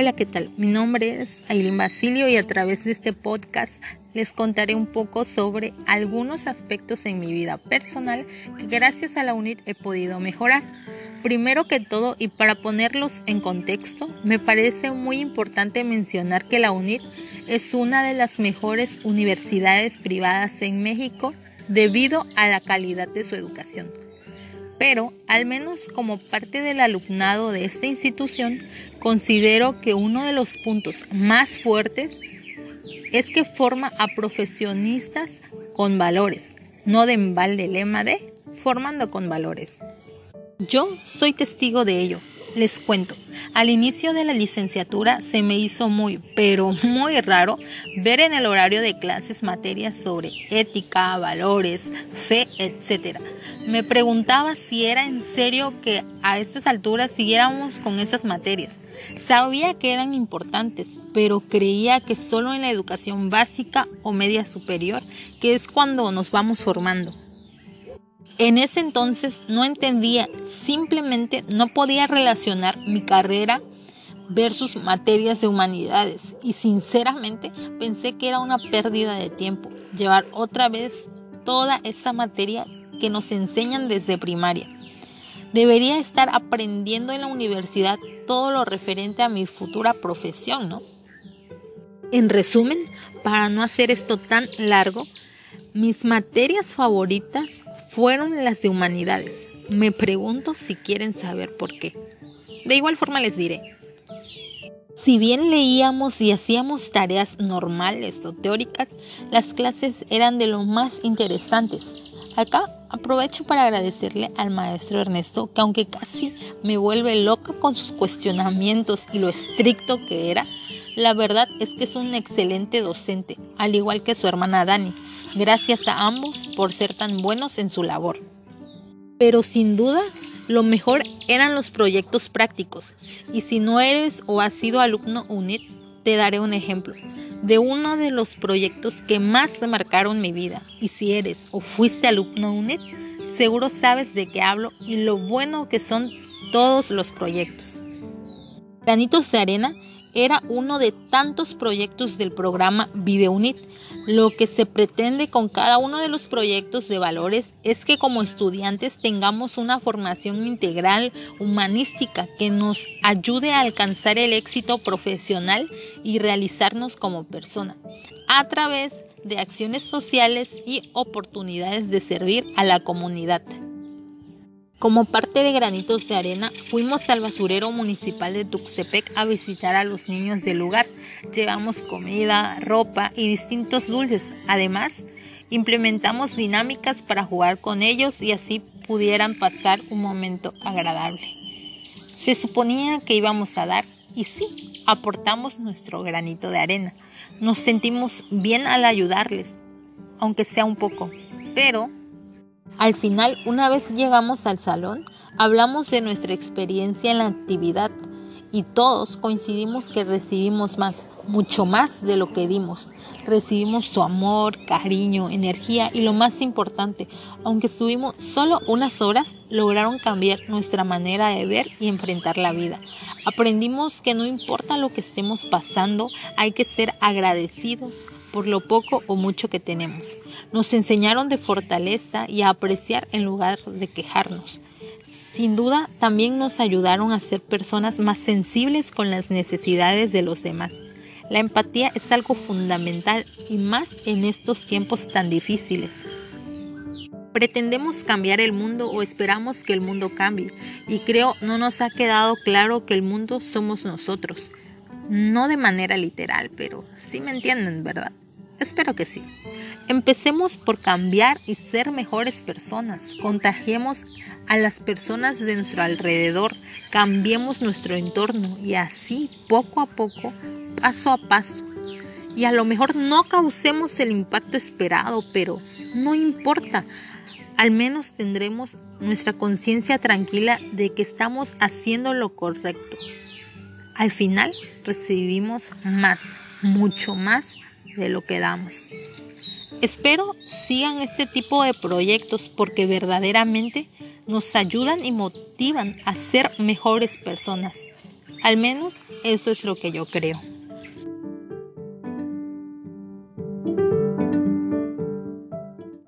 Hola, ¿qué tal? Mi nombre es Aileen Basilio y a través de este podcast les contaré un poco sobre algunos aspectos en mi vida personal que gracias a la UNIT he podido mejorar. Primero que todo, y para ponerlos en contexto, me parece muy importante mencionar que la UNIT es una de las mejores universidades privadas en México debido a la calidad de su educación. Pero, al menos como parte del alumnado de esta institución, considero que uno de los puntos más fuertes es que forma a profesionistas con valores, no de embalde lema de formando con valores. Yo soy testigo de ello. Les cuento, al inicio de la licenciatura se me hizo muy, pero muy raro ver en el horario de clases materias sobre ética, valores, fe, etc. Me preguntaba si era en serio que a estas alturas siguiéramos con esas materias. Sabía que eran importantes, pero creía que solo en la educación básica o media superior, que es cuando nos vamos formando. En ese entonces no entendía, simplemente no podía relacionar mi carrera versus materias de humanidades y sinceramente pensé que era una pérdida de tiempo llevar otra vez toda esa materia que nos enseñan desde primaria. Debería estar aprendiendo en la universidad todo lo referente a mi futura profesión, ¿no? En resumen, para no hacer esto tan largo, mis materias favoritas fueron las de humanidades. Me pregunto si quieren saber por qué. De igual forma les diré. Si bien leíamos y hacíamos tareas normales o teóricas, las clases eran de lo más interesantes. Acá aprovecho para agradecerle al maestro Ernesto que aunque casi me vuelve loca con sus cuestionamientos y lo estricto que era, la verdad es que es un excelente docente, al igual que su hermana Dani Gracias a ambos por ser tan buenos en su labor. Pero sin duda, lo mejor eran los proyectos prácticos. Y si no eres o has sido alumno UNIT, te daré un ejemplo de uno de los proyectos que más marcaron mi vida. Y si eres o fuiste alumno UNIT, seguro sabes de qué hablo y lo bueno que son todos los proyectos. Granitos de Arena era uno de tantos proyectos del programa Vive UNIT lo que se pretende con cada uno de los proyectos de valores es que como estudiantes tengamos una formación integral humanística que nos ayude a alcanzar el éxito profesional y realizarnos como persona a través de acciones sociales y oportunidades de servir a la comunidad. Como parte de Granitos de Arena, fuimos al basurero municipal de Tuxtepec a visitar a los niños del lugar. Llevamos comida, ropa y distintos dulces. Además, implementamos dinámicas para jugar con ellos y así pudieran pasar un momento agradable. Se suponía que íbamos a dar y sí, aportamos nuestro granito de arena. Nos sentimos bien al ayudarles, aunque sea un poco, pero al final, una vez llegamos al salón, hablamos de nuestra experiencia en la actividad y todos coincidimos que recibimos más, mucho más de lo que dimos. Recibimos su amor, cariño, energía y lo más importante, aunque estuvimos solo unas horas, lograron cambiar nuestra manera de ver y enfrentar la vida. Aprendimos que no importa lo que estemos pasando, hay que ser agradecidos por lo poco o mucho que tenemos. Nos enseñaron de fortaleza y a apreciar en lugar de quejarnos. Sin duda, también nos ayudaron a ser personas más sensibles con las necesidades de los demás. La empatía es algo fundamental y más en estos tiempos tan difíciles. Pretendemos cambiar el mundo o esperamos que el mundo cambie y creo no nos ha quedado claro que el mundo somos nosotros. No de manera literal, pero sí me entienden, ¿verdad? Espero que sí. Empecemos por cambiar y ser mejores personas. Contagiemos a las personas de nuestro alrededor. Cambiemos nuestro entorno y así, poco a poco, paso a paso. Y a lo mejor no causemos el impacto esperado, pero no importa. Al menos tendremos nuestra conciencia tranquila de que estamos haciendo lo correcto al final recibimos más, mucho más de lo que damos. Espero sigan este tipo de proyectos porque verdaderamente nos ayudan y motivan a ser mejores personas. Al menos eso es lo que yo creo.